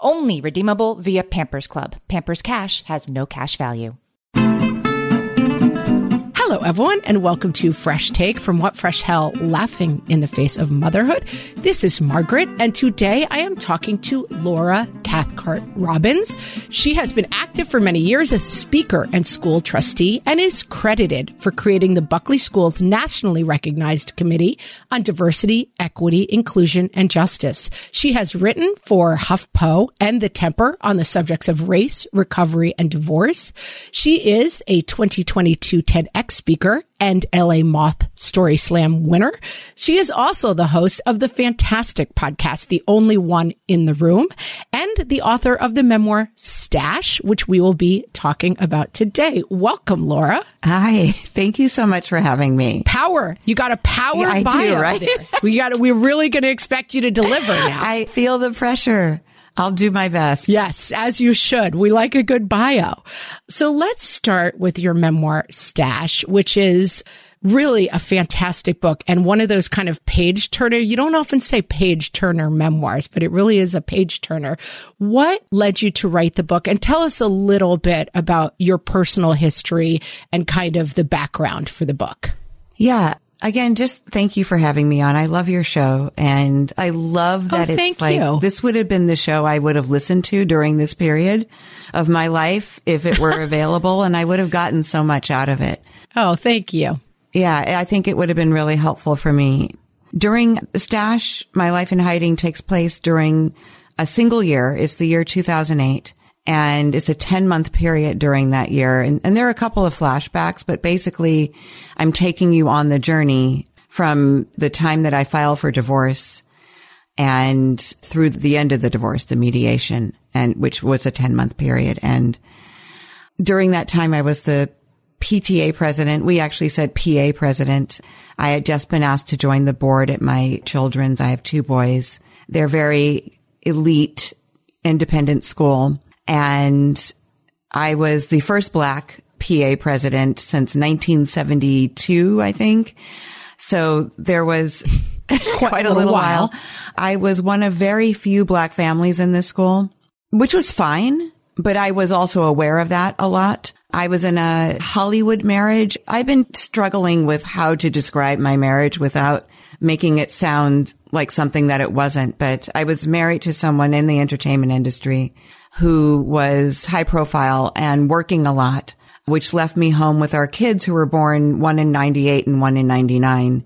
Only redeemable via Pampers Club. Pampers Cash has no cash value. Hello, everyone, and welcome to Fresh Take from What Fresh Hell Laughing in the Face of Motherhood. This is Margaret, and today I am talking to Laura Cathcart Robbins. She has been active for many years as a speaker and school trustee and is credited for creating the Buckley School's nationally recognized Committee on Diversity, Equity, Inclusion, and Justice. She has written for HuffPo and The Temper on the subjects of race, recovery, and divorce. She is a 2022 TEDx speaker and LA Moth Story Slam winner. She is also the host of the fantastic podcast, The Only One in the Room, and the author of the memoir Stash, which we will be talking about today. Welcome, Laura. Hi. Thank you so much for having me. Power. You got a power Yeah, I bio do, right? there. We got we're really going to expect you to deliver now. I feel the pressure. I'll do my best. Yes, as you should. We like a good bio. So let's start with your memoir, Stash, which is really a fantastic book and one of those kind of page turner. You don't often say page turner memoirs, but it really is a page turner. What led you to write the book? And tell us a little bit about your personal history and kind of the background for the book. Yeah. Again, just thank you for having me on. I love your show and I love oh, that Oh, it's like you. this would have been the show I would have listened to during this period of my life if it were available and I would have gotten so much out of it. Oh, thank you. Yeah, I think it would have been really helpful for me. During Stash, my life in hiding takes place during a single year. It's the year 2008 and it's a 10 month period during that year. And, and there are a couple of flashbacks, but basically I'm taking you on the journey from the time that I filed for divorce and through the end of the divorce, the mediation and which was a 10 month period. And during that time, I was the PTA president. We actually said PA president. I had just been asked to join the board at my children's. I have two boys. They're very elite, independent school. And I was the first black PA president since 1972, I think. So there was quite, a little while. I was one of very few black families in this school, which was fine, but I was also aware of that a lot. I was in a Hollywood marriage. I've been struggling with how to describe my marriage without making it sound like something that it wasn't, but I was married to someone in the entertainment industry who was high profile and working a lot, which left me home with our kids who were born one in 98 and one in 99.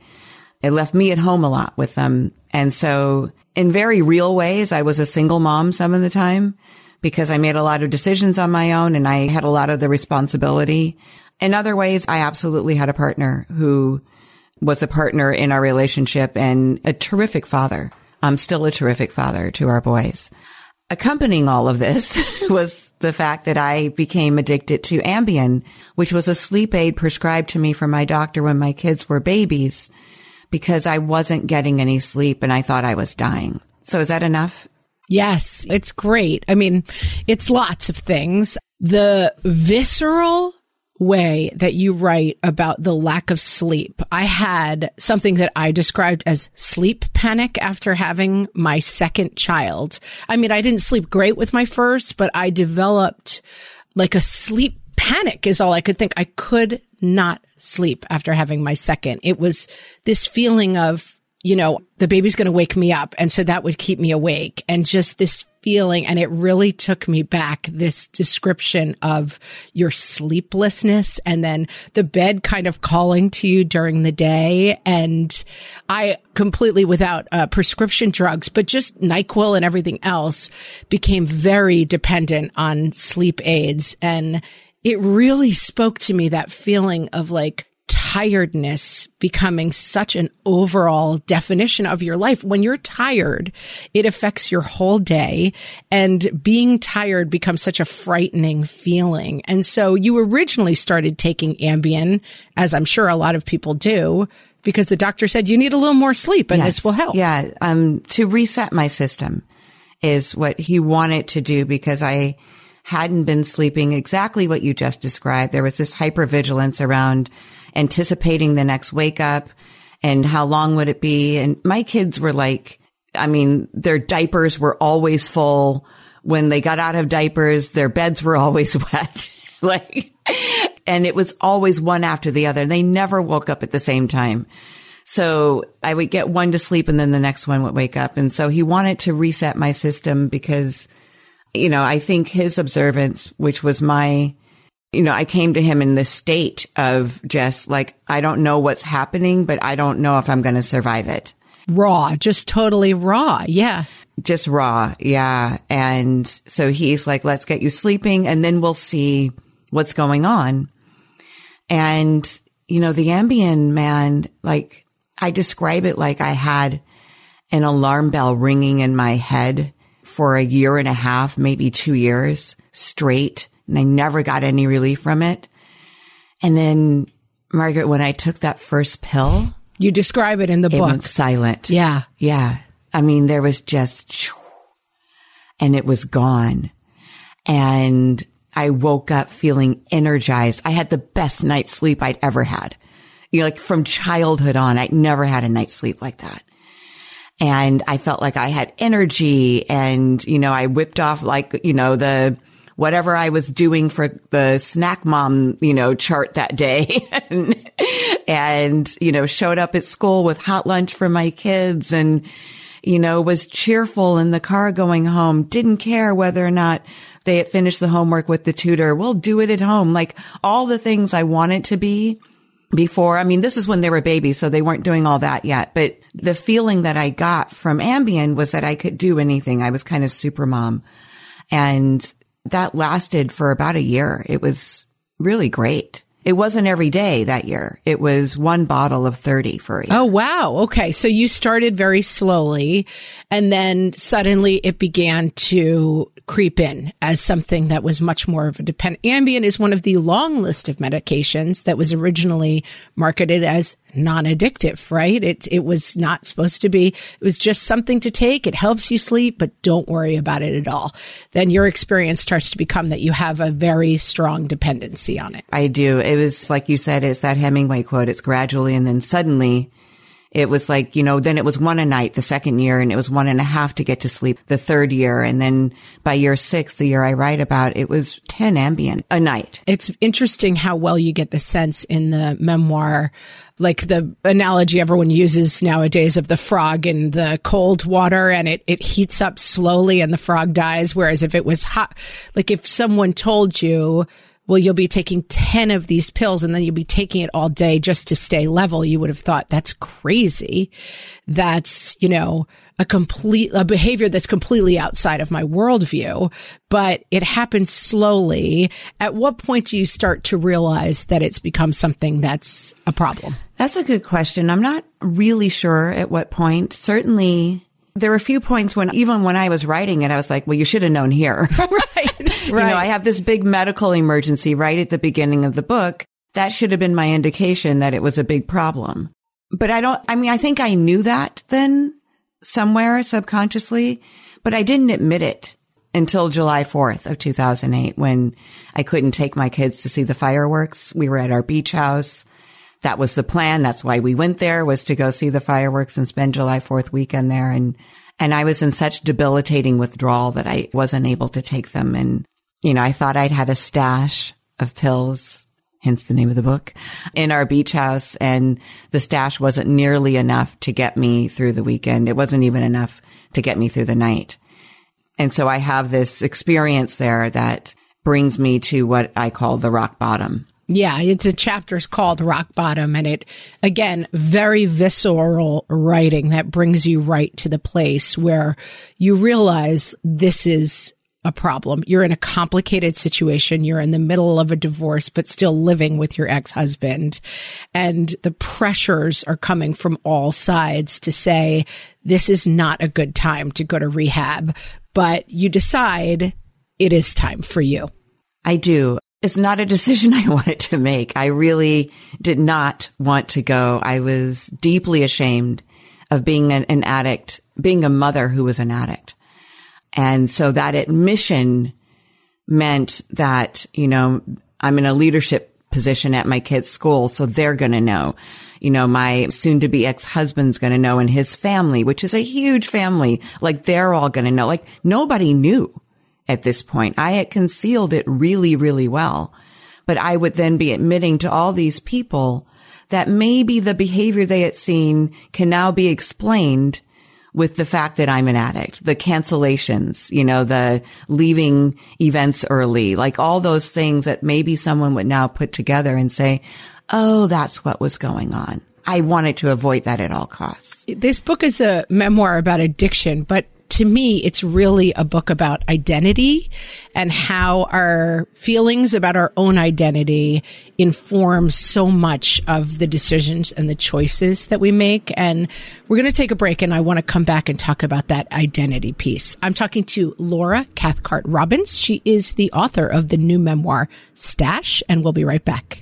It left me at home a lot with them. And so in very real ways, I was a single mom some of the time because I made a lot of decisions on my own and I had a lot of the responsibility. In other ways, I absolutely had a partner who was a partner in our relationship and a terrific father. I'm still a terrific father to our boys. Accompanying all of this was the fact that I became addicted to Ambien, which was a sleep aid prescribed to me from my doctor when my kids were babies because I wasn't getting any sleep and I thought I was dying. So is that enough? Yes, it's great. I mean, it's lots of things. The visceral way that you write about the lack of sleep. I had something that I described as sleep panic after having my second child. I mean, I didn't sleep great with my first, but I developed like a sleep panic is all I could think. I could not sleep after having my second. It was this feeling of you know, the baby's going to wake me up. And so that would keep me awake and just this feeling. And it really took me back this description of your sleeplessness and then the bed kind of calling to you during the day. And I completely without uh, prescription drugs, but just NyQuil and everything else became very dependent on sleep aids. And it really spoke to me that feeling of like, tiredness becoming such an overall definition of your life. When you're tired, it affects your whole day and being tired becomes such a frightening feeling. And so you originally started taking Ambien, as I'm sure a lot of people do, because the doctor said you need a little more sleep and yes. this will help. Yeah. Um, to reset my system is what he wanted to do because I, hadn't been sleeping exactly what you just described. There was this hypervigilance around anticipating the next wake up and how long would it be? And my kids were like, I mean, their diapers were always full. When they got out of diapers, their beds were always wet. like, and it was always one after the other. They never woke up at the same time. So I would get one to sleep and then the next one would wake up. And so he wanted to reset my system because, you know, I think his observance, which was my you know, I came to him in this state of just like, I don't know what's happening, but I don't know if I'm going to survive it. Raw, just totally raw. Yeah. Just raw. Yeah. And so he's like, let's get you sleeping and then we'll see what's going on. And, you know, the Ambien man, like I describe it like I had an alarm bell ringing in my head for a year and a half, maybe two years straight and I never got any relief from it. And then, Margaret, when I took that first pill, you describe it in the it book. Went silent. Yeah. Yeah. I mean, there was just, and it was gone. And I woke up feeling energized. I had the best night's sleep I'd ever had. You know, like from childhood on, I'd never had a night's sleep like that. And I felt like I had energy and, you know, I whipped off like, you know, the, whatever I was doing for the snack mom, you know, chart that day and, and, you know, showed up at school with hot lunch for my kids and, you know, was cheerful in the car going home, didn't care whether or not they had finished the homework with the tutor. We'll do it at home. Like all the things I wanted to be before. I mean, this is when they were babies, so they weren't doing all that yet. But the feeling that I got from Ambien was that I could do anything. I was kind of super mom. And that lasted for about a year. It was really great. It wasn't every day that year. It was one bottle of 30 for a year. Oh, wow. Okay. So you started very slowly and then suddenly it began to creep in as something that was much more of a dependent. Ambien is one of the long list of medications that was originally marketed as non-addictive, right? It, it was not supposed to be. It was just something to take. It helps you sleep, but don't worry about it at all. Then your experience starts to become that you have a very strong dependency on it. I do. It was like you said, it's that Hemingway quote. It's gradually and then suddenly it was like, you know, then it was one a night the second year and it was one and a half to get to sleep the third year. And then by year six, the year I write about, it was 10 Ambien a night. It's interesting how well you get the sense in the memoir like the analogy everyone uses nowadays of the frog in the cold water and it, it heats up slowly and the frog dies. Whereas if it was hot, like if someone told you well, you'll be taking 10 of these pills and then you'll be taking it all day just to stay level. You would have thought that's crazy. That's, you know, a complete, a behavior that's completely outside of my worldview, but it happens slowly. At what point do you start to realize that it's become something that's a problem? That's a good question. I'm not really sure at what point. Certainly there were a few points when even when I was writing it, I was like, well, you should have known here. right. You know, I have this big medical emergency right at the beginning of the book. That should have been my indication that it was a big problem. But I don't, I mean, I think I knew that then somewhere subconsciously, but I didn't admit it until July 4th of 2008 when I couldn't take my kids to see the fireworks. We were at our beach house. That was the plan. That's why we went there was to go see the fireworks and spend July 4th weekend there. And, and I was in such debilitating withdrawal that I wasn't able to take them. And you know, I thought I'd had a stash of pills hence the name of the book, in our beach house. And the stash wasn't nearly enough to get me through the weekend. It wasn't even enough to get me through the night. And so I have this experience there that brings me to what I call the rock bottom. Yeah, it's a chapter's called Rock Bottom and it again very visceral writing that brings you right to the place where you realize this is a problem. You're in a complicated situation. You're in the middle of a divorce, but still living with your ex-husband. And the pressures are coming from all sides to say, this is not a good time to go to rehab, but you decide it is time for you. I do. It's not a decision I wanted to make. I really did not want to go. I was deeply ashamed of being an, an addict, being a mother who was an addict. And so that admission meant that, you know, I'm in a leadership position at my kid's school. So they're going to know, you know, my soon to be ex-husband's going to know and his family, which is a huge family. Like they're all going to know. Like nobody knew at this point. I had concealed it really, really well, but I would then be admitting to all these people that maybe the behavior they had seen can now be explained with the fact that I'm an addict, the cancellations, you know, the leaving events early, like all those things that maybe someone would now put together and say, Oh, that's what was going on. I wanted to avoid that at all costs. This book is a memoir about addiction, but to me, it's really a book about identity and how our feelings about our own identity inform so much of the decisions and the choices that we make. And we're going to take a break and I want to come back and talk about that identity piece. I'm talking to Laura Cathcart Robbins. She is the author of the new memoir, Stash, and we'll be right back.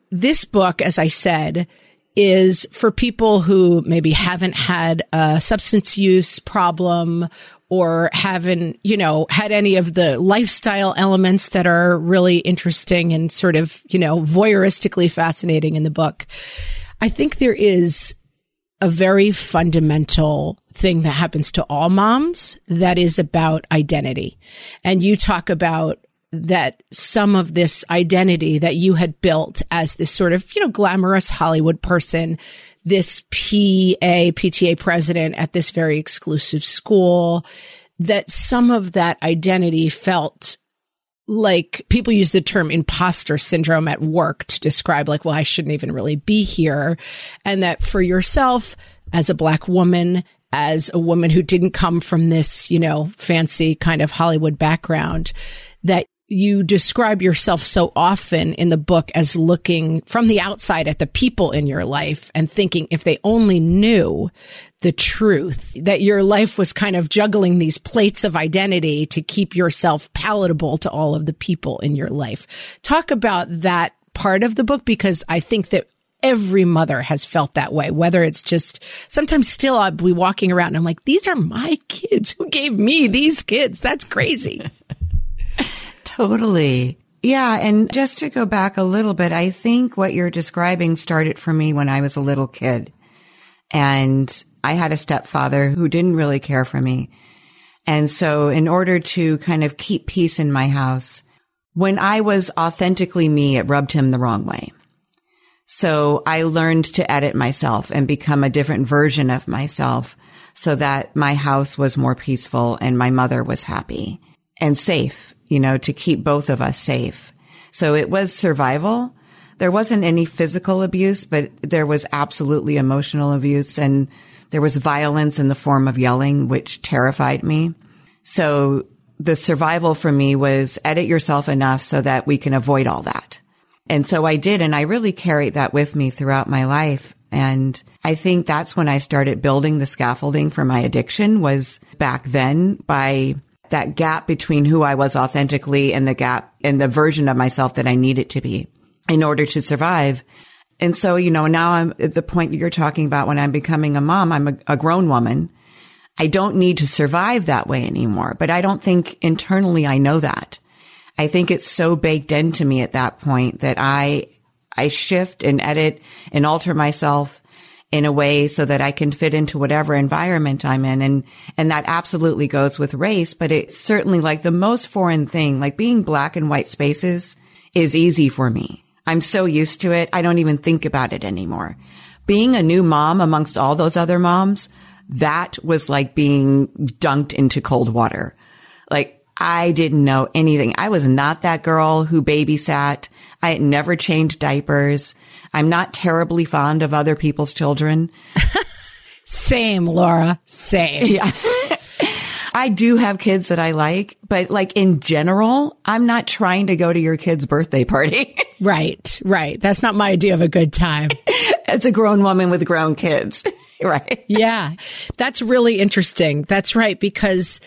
this book, as I said, is for people who maybe haven't had a substance use problem or haven't, you know, had any of the lifestyle elements that are really interesting and sort of, you know, voyeuristically fascinating in the book. I think there is a very fundamental thing that happens to all moms that is about identity. And you talk about that some of this identity that you had built as this sort of, you know, glamorous Hollywood person, this PA, PTA president at this very exclusive school, that some of that identity felt like people use the term imposter syndrome at work to describe like, well, I shouldn't even really be here. And that for yourself as a black woman, as a woman who didn't come from this, you know, fancy kind of Hollywood background, that you describe yourself so often in the book as looking from the outside at the people in your life and thinking if they only knew the truth that your life was kind of juggling these plates of identity to keep yourself palatable to all of the people in your life. Talk about that part of the book because I think that every mother has felt that way, whether it's just sometimes still I'll be walking around and I'm like, these are my kids. Who gave me these kids? That's crazy. Totally. Yeah. And just to go back a little bit, I think what you're describing started for me when I was a little kid. And I had a stepfather who didn't really care for me. And so in order to kind of keep peace in my house, when I was authentically me, it rubbed him the wrong way. So I learned to edit myself and become a different version of myself so that my house was more peaceful and my mother was happy and safe you know, to keep both of us safe. So it was survival. There wasn't any physical abuse, but there was absolutely emotional abuse and there was violence in the form of yelling, which terrified me. So the survival for me was edit yourself enough so that we can avoid all that. And so I did. And I really carried that with me throughout my life. And I think that's when I started building the scaffolding for my addiction was back then by that gap between who I was authentically and the gap and the version of myself that I needed to be in order to survive. And so, you know, now I'm at the point you're talking about when I'm becoming a mom, I'm a, a grown woman. I don't need to survive that way anymore, but I don't think internally I know that. I think it's so baked into me at that point that I, I shift and edit and alter myself in a way so that I can fit into whatever environment I'm in. And, and that absolutely goes with race, but it's certainly like the most foreign thing, like being black and white spaces is easy for me. I'm so used to it. I don't even think about it anymore. Being a new mom amongst all those other moms, that was like being dunked into cold water. I didn't know anything. I was not that girl who babysat. I had never changed diapers. I'm not terribly fond of other people's children. Same, Laura. Same. Yeah. I do have kids that I like, but like in general, I'm not trying to go to your kid's birthday party. right, right. That's not my idea of a good time. As a grown woman with grown kids. right. yeah. That's really interesting. That's right. Because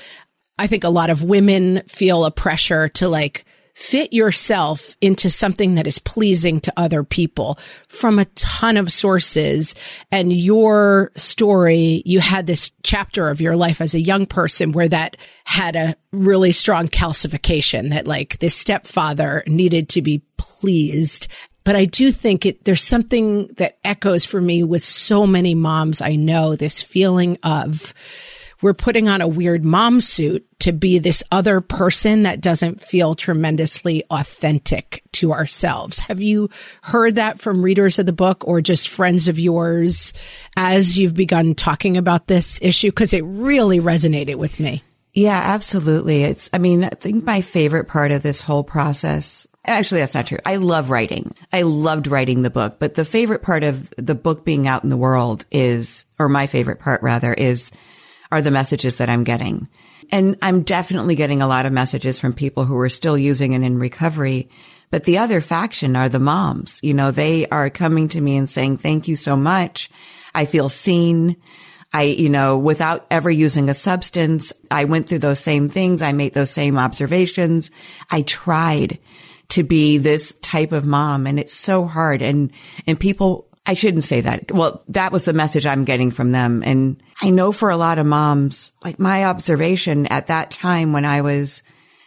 I think a lot of women feel a pressure to like, fit yourself into something that is pleasing to other people from a ton of sources. And your story, you had this chapter of your life as a young person where that had a really strong calcification that like this stepfather needed to be pleased but I do think it, there's something that echoes for me with so many moms I know, this feeling of, we're putting on a weird mom suit to be this other person that doesn't feel tremendously authentic to ourselves. Have you heard that from readers of the book or just friends of yours as you've begun talking about this issue? Cause it really resonated with me. Yeah, absolutely. It's, I mean, I think my favorite part of this whole process Actually, that's not true. I love writing. I loved writing the book, but the favorite part of the book being out in the world is, or my favorite part rather, is are the messages that I'm getting. And I'm definitely getting a lot of messages from people who are still using it in recovery. But the other faction are the moms. You know, they are coming to me and saying, thank you so much. I feel seen. I, you know, without ever using a substance, I went through those same things. I made those same observations. I tried to be this type of mom and it's so hard. And, and people I shouldn't say that. Well, that was the message I'm getting from them. And I know for a lot of moms, like my observation at that time when I was,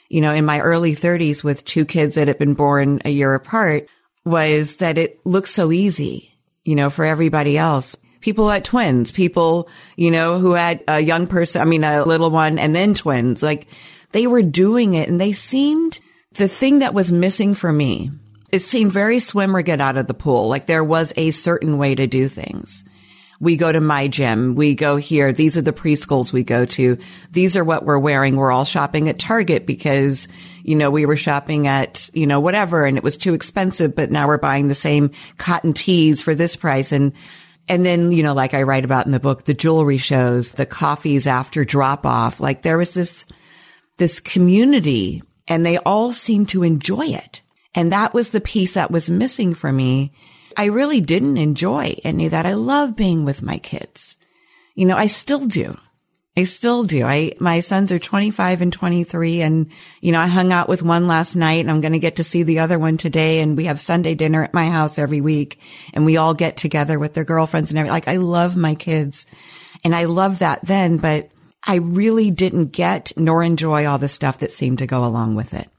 you know, in my early thirties with two kids that had been born a year apart was that it looks so easy, you know, for everybody else. People had twins, people, you know, who had a young person, I mean, a little one and then twins, like they were doing it and they seemed the thing that was missing for me it seemed very swim or get out of the pool. Like there was a certain way to do things. we go to my gym. We go here. These are the preschools we go to. These are what we're wearing. We're all shopping at Target because, you know, we were shopping at, you know, whatever and it was too expensive, but now we're buying the same cotton tees for this price. And, and then, you know, like I write about in the book, the jewelry shows, the coffees after drop off. Like there was this, this community and they all seemed to enjoy it. And that was the piece that was missing for me I really didn't enjoy any of that. I love being with my kids. You know, I still do. I still do. I, my sons are 25 and 23 and, you know, I hung out with one last night and I'm going to get to see the other one today. And we have Sunday dinner at my house every week and we all get together with their girlfriends and everything. Like I love my kids and I love that then, but I really didn't get nor enjoy all the stuff that seemed to go along with it.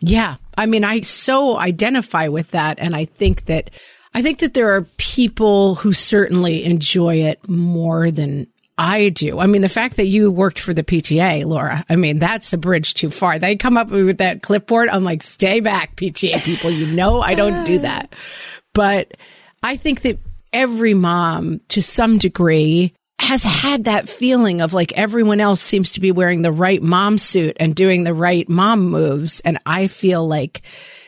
Yeah. I mean, I so identify with that. And I think that I think that there are people who certainly enjoy it more than I do. I mean, the fact that you worked for the PTA, Laura, I mean, that's a bridge too far. They come up with that clipboard. I'm like, stay back, PTA people. You know, I don't do that. But I think that every mom to some degree has had that feeling of like everyone else seems to be wearing the right mom suit and doing the right mom moves. And I feel like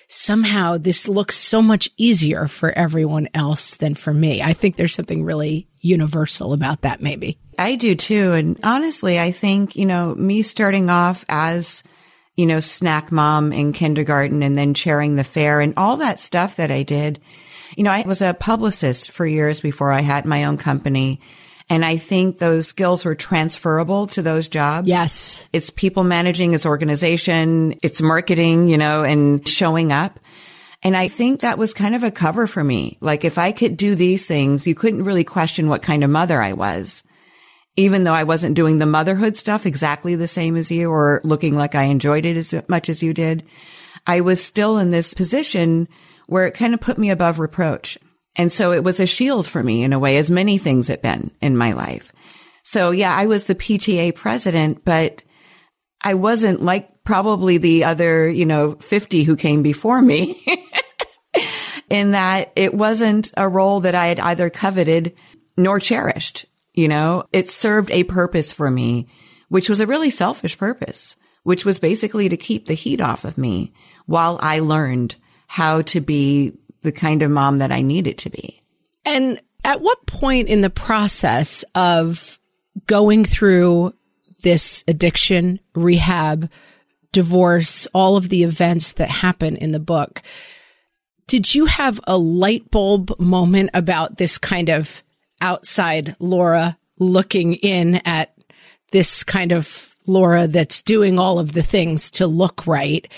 somehow this looks so much easier for everyone else than for me. I think there's something really universal about that, maybe. I do too. And honestly, I think, you know, me starting off as, you know, snack mom in kindergarten and then chairing the fair and all that stuff that I did. You know, I was a publicist for years before I had my own company. And I think those skills were transferable to those jobs. Yes. It's people managing, it's organization, it's marketing, you know, and showing up. And I think that was kind of a cover for me. Like if I could do these things, you couldn't really question what kind of mother I was. Even though I wasn't doing the motherhood stuff exactly the same as you or looking like I enjoyed it as much as you did, I was still in this position where it kind of put me above reproach. And so it was a shield for me in a way, as many things have been in my life. So yeah, I was the PTA president, but I wasn't like probably the other, you know, 50 who came before me in that it wasn't a role that I had either coveted nor cherished. You know, it served a purpose for me, which was a really selfish purpose, which was basically to keep the heat off of me while I learned how to be the kind of mom that I needed to be. And at what point in the process of going through this addiction, rehab, divorce, all of the events that happen in the book, did you have a light bulb moment about this kind of outside Laura looking in at this kind of Laura that's doing all of the things to look right?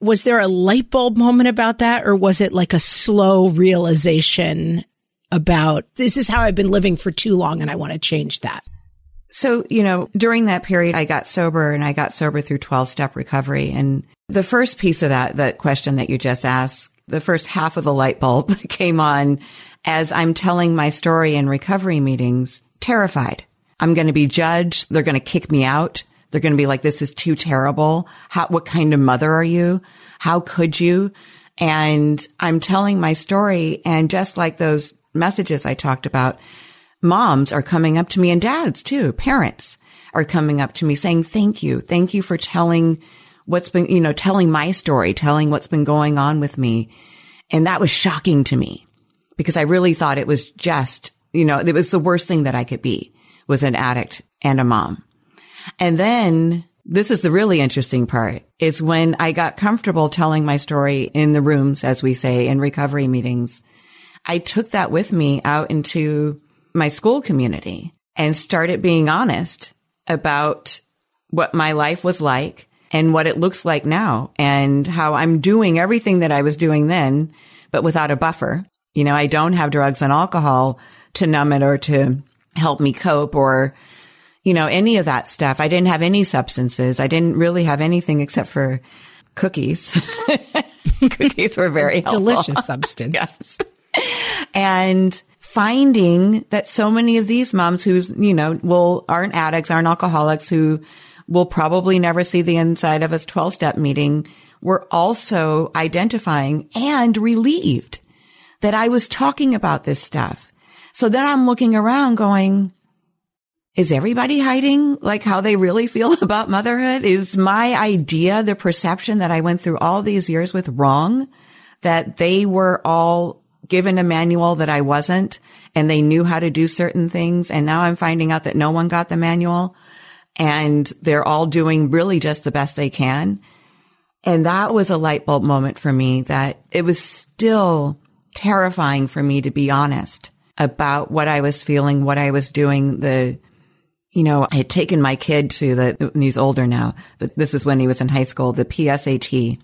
Was there a light bulb moment about that or was it like a slow realization about this is how I've been living for too long and I want to change that? So, you know, during that period, I got sober and I got sober through 12 step recovery. And the first piece of that, that question that you just asked, the first half of the light bulb came on as I'm telling my story in recovery meetings, terrified. I'm going to be judged. They're going to kick me out. They're going to be like, this is too terrible. How, what kind of mother are you? How could you? And I'm telling my story. And just like those messages I talked about, moms are coming up to me and dads too, parents are coming up to me saying, thank you. Thank you for telling what's been, you know, telling my story, telling what's been going on with me. And that was shocking to me because I really thought it was just, you know, it was the worst thing that I could be was an addict and a mom. And then this is the really interesting part. It's when I got comfortable telling my story in the rooms, as we say, in recovery meetings. I took that with me out into my school community and started being honest about what my life was like and what it looks like now and how I'm doing everything that I was doing then, but without a buffer. You know, I don't have drugs and alcohol to numb it or to help me cope or you know, any of that stuff. I didn't have any substances. I didn't really have anything except for cookies. cookies were very helpful. Delicious substance. yes. And finding that so many of these moms who, you know, will, aren't addicts, aren't alcoholics, who will probably never see the inside of a 12 step meeting were also identifying and relieved that I was talking about this stuff So then I'm looking around going, is everybody hiding like how they really feel about motherhood? Is my idea, the perception that I went through all these years with wrong? That they were all given a manual that I wasn't and they knew how to do certain things. And now I'm finding out that no one got the manual and they're all doing really just the best they can. And that was a light bulb moment for me that it was still terrifying for me to be honest about what I was feeling, what I was doing, the, you know, I had taken my kid to the, he's older now, but this is when he was in high school, the PSAT.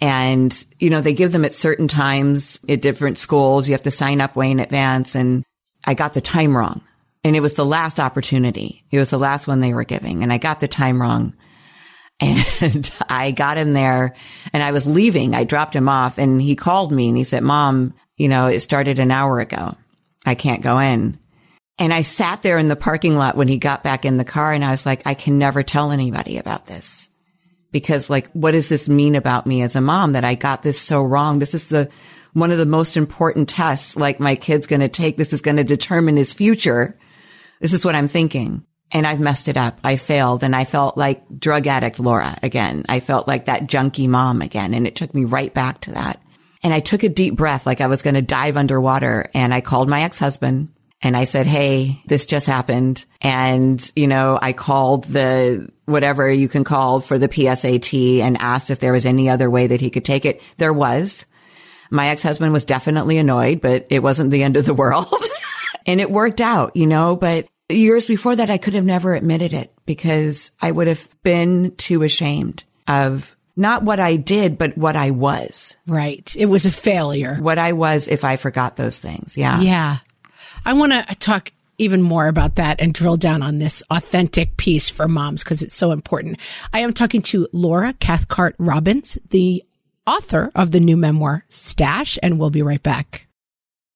And, you know, they give them at certain times at different schools. You have to sign up way in advance. And I got the time wrong. And it was the last opportunity. It was the last one they were giving. And I got the time wrong. And I got him there and I was leaving. I dropped him off and he called me and he said, mom, you know, it started an hour ago. I can't go in. And I sat there in the parking lot when he got back in the car and I was like, I can never tell anybody about this because like, what does this mean about me as a mom that I got this so wrong? This is the, one of the most important tests like my kid's going to take. This is going to determine his future. This is what I'm thinking and I've messed it up. I failed and I felt like drug addict Laura again. I felt like that junkie mom again. And it took me right back to that. And I took a deep breath like I was going to dive underwater and I called my ex-husband and I said, Hey, this just happened. And, you know, I called the whatever you can call for the PSAT and asked if there was any other way that he could take it. There was. My ex-husband was definitely annoyed, but it wasn't the end of the world. and it worked out, you know, but years before that, I could have never admitted it because I would have been too ashamed of not what I did, but what I was. Right. It was a failure. What I was if I forgot those things. Yeah. Yeah. I want to talk even more about that and drill down on this authentic piece for moms because it's so important. I am talking to Laura Cathcart Robbins, the author of the new memoir Stash, and we'll be right back.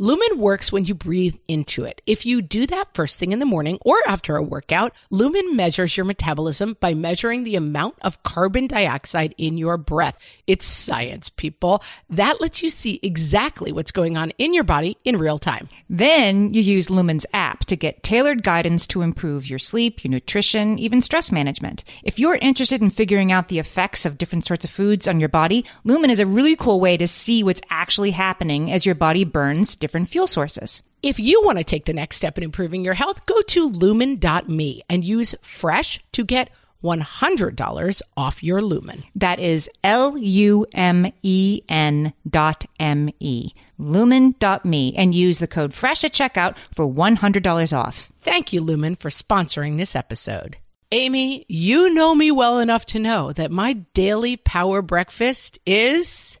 Lumen works when you breathe into it. If you do that first thing in the morning or after a workout, Lumen measures your metabolism by measuring the amount of carbon dioxide in your breath. It's science, people. That lets you see exactly what's going on in your body in real time. Then you use Lumen's app to get tailored guidance to improve your sleep, your nutrition, even stress management. If you're interested in figuring out the effects of different sorts of foods on your body, Lumen is a really cool way to see what's actually happening as your body burns different fuel sources. If you want to take the next step in improving your health, go to lumen.me and use fresh to get $100 off your lumen. That is L U M E N dot M E. Lumen.me and use the code FRESH at checkout for $100 off. Thank you, Lumen, for sponsoring this episode. Amy, you know me well enough to know that my daily power breakfast is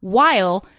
while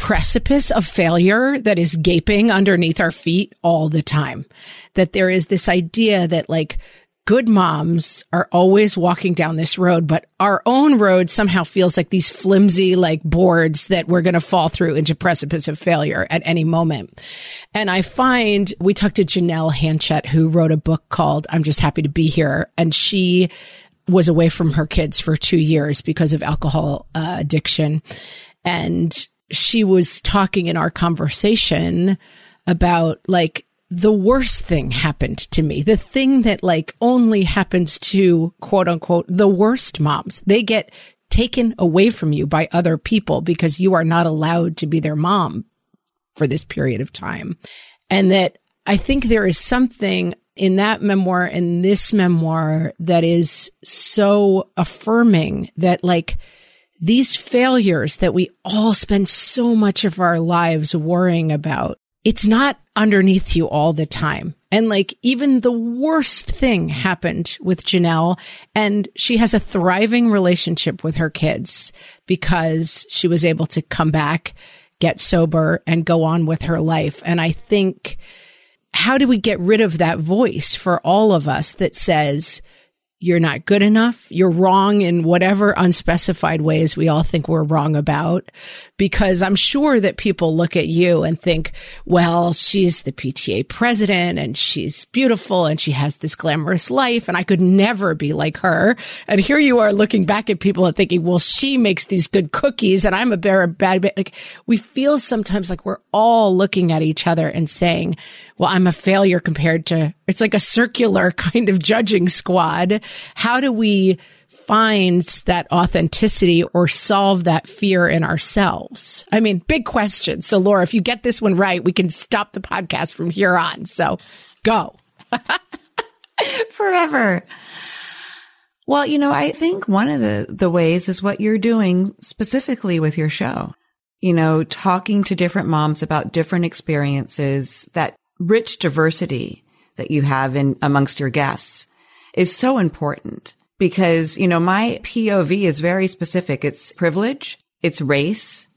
precipice of failure that is gaping underneath our feet all the time. That there is this idea that like good moms are always walking down this road, but our own road somehow feels like these flimsy like boards that we're going to fall through into precipice of failure at any moment. And I find we talked to Janelle Hanchett, who wrote a book called I'm Just Happy to Be Here. And she was away from her kids for two years because of alcohol uh, addiction. And she was talking in our conversation about like the worst thing happened to me. The thing that like only happens to quote unquote the worst moms. They get taken away from you by other people because you are not allowed to be their mom for this period of time. And that I think there is something in that memoir and this memoir that is so affirming that like these failures that we all spend so much of our lives worrying about, it's not underneath you all the time. And like even the worst thing happened with Janelle and she has a thriving relationship with her kids because she was able to come back, get sober and go on with her life. And I think how do we get rid of that voice for all of us that says, you're not good enough. You're wrong in whatever unspecified ways we all think we're wrong about. Because I'm sure that people look at you and think, well, she's the PTA president and she's beautiful and she has this glamorous life and I could never be like her. And here you are looking back at people and thinking, well, she makes these good cookies and I'm a bear of bad. Like we feel sometimes like we're all looking at each other and saying, well, I'm a failure compared to, it's like a circular kind of judging squad how do we find that authenticity or solve that fear in ourselves? I mean, big question. So, Laura, if you get this one right, we can stop the podcast from here on. So, go. Forever. Well, you know, I think one of the, the ways is what you're doing specifically with your show. You know, talking to different moms about different experiences, that rich diversity that you have in amongst your guests is so important because, you know, my POV is very specific. It's privilege. It's race.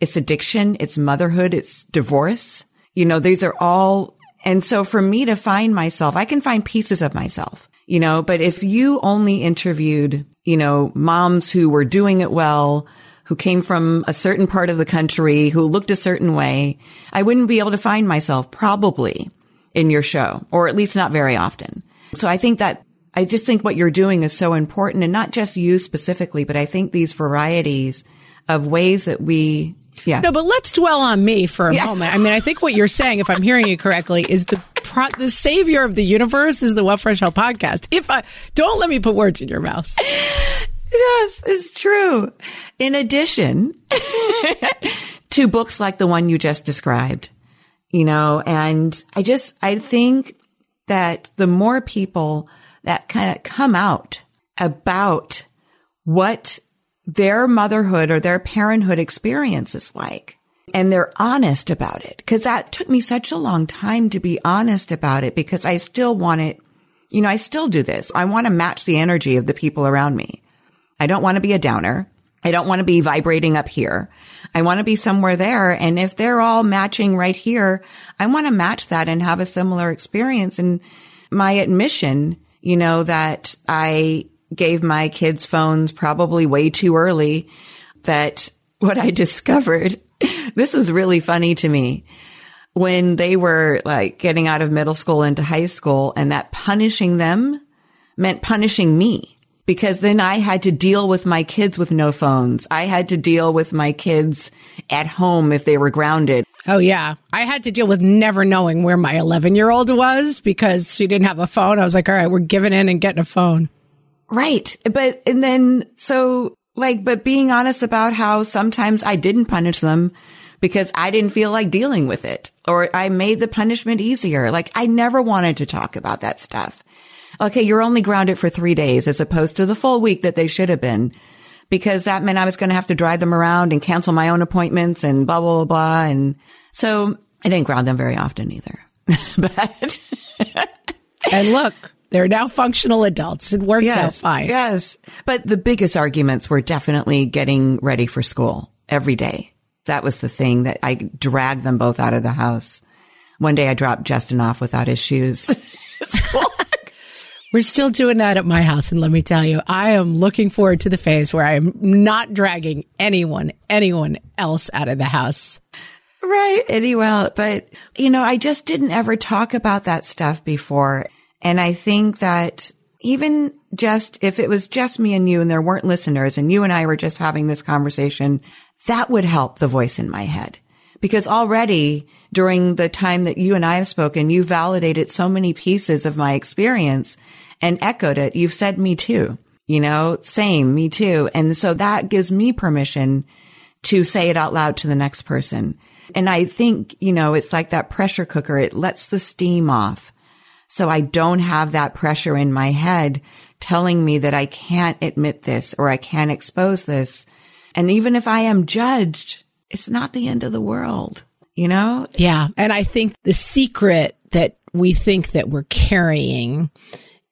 It's addiction. It's motherhood. It's divorce. You know, these are all. And so for me to find myself, I can find pieces of myself, you know, but if you only interviewed, you know, moms who were doing it well, who came from a certain part of the country, who looked a certain way, I wouldn't be able to find myself probably in your show, or at least not very often. So I think that I just think what you're doing is so important and not just you specifically, but I think these varieties of ways that we yeah. No, but let's dwell on me for a yeah. moment. I mean, I think what you're saying, if I'm hearing you correctly, is the pro- the savior of the universe is the What Fresh Hell podcast. If I don't let me put words in your mouth. Yes, it's true. In addition to books like the one you just described, you know, and I just I think that the more people that kind of come out about what their motherhood or their parenthood experience is like. And they're honest about it. Cause that took me such a long time to be honest about it because I still want it. You know, I still do this. I want to match the energy of the people around me. I don't want to be a downer. I don't want to be vibrating up here. I want to be somewhere there. And if they're all matching right here, I want to match that and have a similar experience. And my admission you know, that I gave my kids phones probably way too early that what I discovered, this was really funny to me when they were like getting out of middle school into high school and that punishing them meant punishing me because then I had to deal with my kids with no phones. I had to deal with my kids at home if they were grounded. Oh, yeah. I had to deal with never knowing where my 11 year old was because she didn't have a phone. I was like, all right, we're giving in and getting a phone. Right. But, and then, so like, but being honest about how sometimes I didn't punish them because I didn't feel like dealing with it or I made the punishment easier. Like I never wanted to talk about that stuff. Okay. You're only grounded for three days as opposed to the full week that they should have been because that meant I was going to have to drive them around and cancel my own appointments and blah, blah, blah, blah. And so I didn't ground them very often either. but and look, they're now functional adults. It worked yes, out fine. Yes. But the biggest arguments were definitely getting ready for school every day. That was the thing that I dragged them both out of the house. One day I dropped Justin off without his shoes. We're still doing that at my house. And let me tell you, I am looking forward to the phase where I am not dragging anyone, anyone else out of the house. Right. Anyway, but you know, I just didn't ever talk about that stuff before. And I think that even just if it was just me and you and there weren't listeners and you and I were just having this conversation, that would help the voice in my head. Because already during the time that you and I have spoken, you validated so many pieces of my experience and echoed it. You've said me too, you know, same, me too. And so that gives me permission to say it out loud to the next person. And I think, you know, it's like that pressure cooker. It lets the steam off. So I don't have that pressure in my head telling me that I can't admit this or I can't expose this. And even if I am judged, it's not the end of the world, you know? Yeah. And I think the secret that we think that we're carrying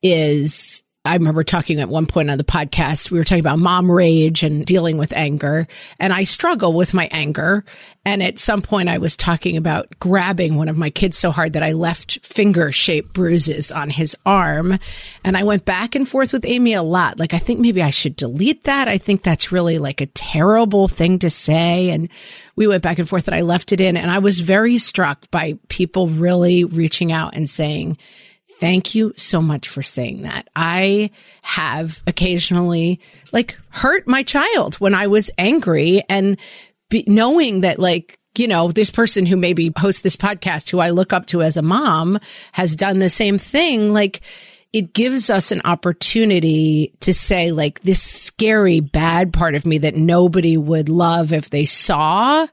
is I remember talking at one point on the podcast, we were talking about mom rage and dealing with anger. And I struggle with my anger. And at some point I was talking about grabbing one of my kids so hard that I left finger shaped bruises on his arm. And I went back and forth with Amy a lot. Like, I think maybe I should delete that. I think that's really like a terrible thing to say. And we went back and forth and I left it in. And I was very struck by people really reaching out and saying, Thank you so much for saying that. I have occasionally like hurt my child when I was angry and be, knowing that like, you know, this person who maybe hosts this podcast who I look up to as a mom has done the same thing. Like, it gives us an opportunity to say like this scary bad part of me that nobody would love if they saw.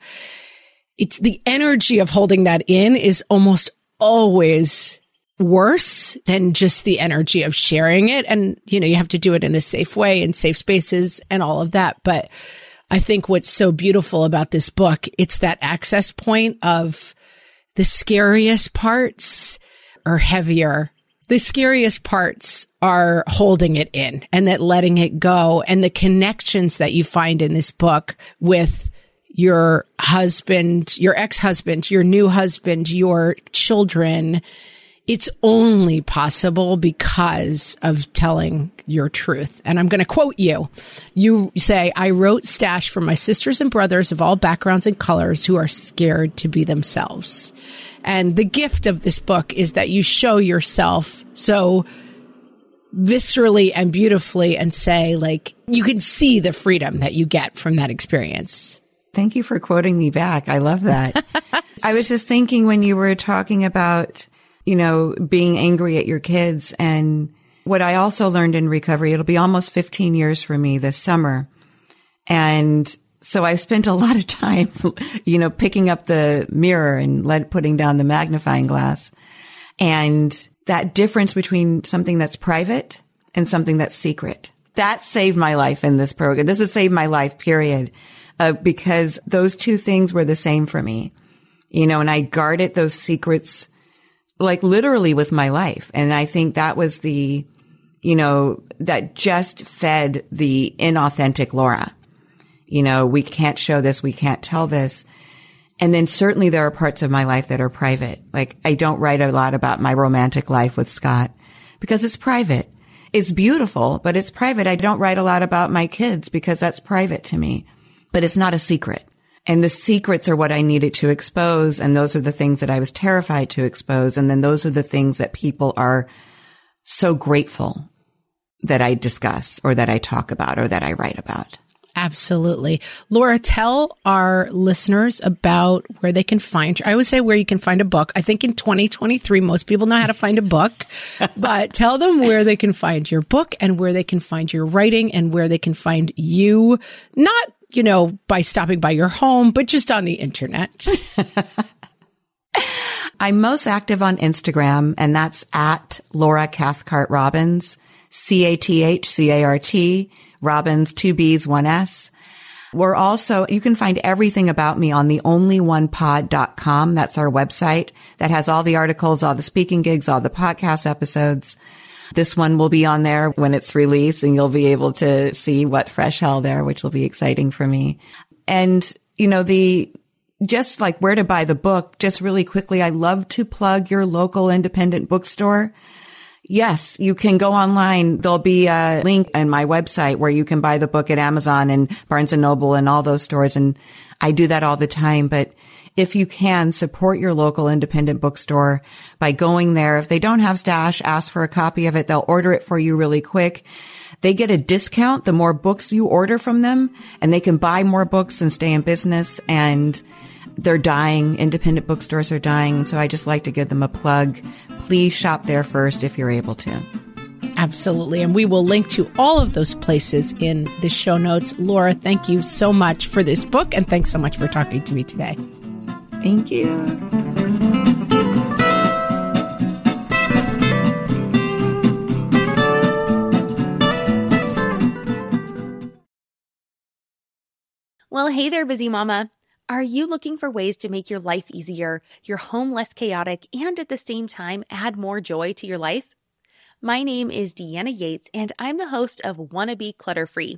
It's the energy of holding that in is almost always worse than just the energy of sharing it. And, you know, you have to do it in a safe way in safe spaces and all of that. But I think what's so beautiful about this book, it's that access point of the scariest parts are heavier. The scariest parts are holding it in and that letting it go and the connections that you find in this book with your husband, your ex-husband, your new husband, your children, it's only possible because of telling your truth. And I'm going to quote you. You say, I wrote Stash for my sisters and brothers of all backgrounds and colors who are scared to be themselves. And the gift of this book is that you show yourself so viscerally and beautifully and say, like, you can see the freedom that you get from that experience. Thank you for quoting me back. I love that. I was just thinking when you were talking about you know, being angry at your kids. And what I also learned in recovery, it'll be almost 15 years for me this summer. And so I spent a lot of time, you know, picking up the mirror and let, putting down the magnifying glass. And that difference between something that's private and something that's secret. That saved my life in this program. This has saved my life, period. Uh, because those two things were the same for me, you know, and I guarded those secrets like literally with my life. And I think that was the, you know, that just fed the inauthentic Laura. You know, we can't show this. We can't tell this. And then certainly there are parts of my life that are private. Like I don't write a lot about my romantic life with Scott because it's private. It's beautiful, but it's private. I don't write a lot about my kids because that's private to me, but it's not a secret. And the secrets are what I needed to expose. And those are the things that I was terrified to expose. And then those are the things that people are so grateful that I discuss or that I talk about or that I write about. Absolutely. Laura, tell our listeners about where they can find, I would say where you can find a book. I think in 2023, most people know how to find a book, but tell them where they can find your book and where they can find your writing and where they can find you, not you know, by stopping by your home, but just on the internet. I'm most active on Instagram, and that's at Laura Cathcart Robbins, C A T H C A R T, Robbins, two B's, one S. We're also, you can find everything about me on the onlyonepod.com. That's our website that has all the articles, all the speaking gigs, all the podcast episodes. This one will be on there when it's released and you'll be able to see what fresh hell there, which will be exciting for me. And you know, the, just like where to buy the book, just really quickly, I love to plug your local independent bookstore. Yes, you can go online. There'll be a link on my website where you can buy the book at Amazon and Barnes and Noble and all those stores. And I do that all the time. But if you can support your local independent bookstore by going there. If they don't have stash, ask for a copy of it. They'll order it for you really quick. They get a discount the more books you order from them and they can buy more books and stay in business and they're dying. Independent bookstores are dying. So I just like to give them a plug. Please shop there first if you're able to. Absolutely. And we will link to all of those places in the show notes. Laura, thank you so much for this book and thanks so much for talking to me today. Thank you. Well, hey there, busy mama. Are you looking for ways to make your life easier, your home less chaotic, and at the same time add more joy to your life? My name is Deanna Yates, and I'm the host of Wannabe Clutter Free,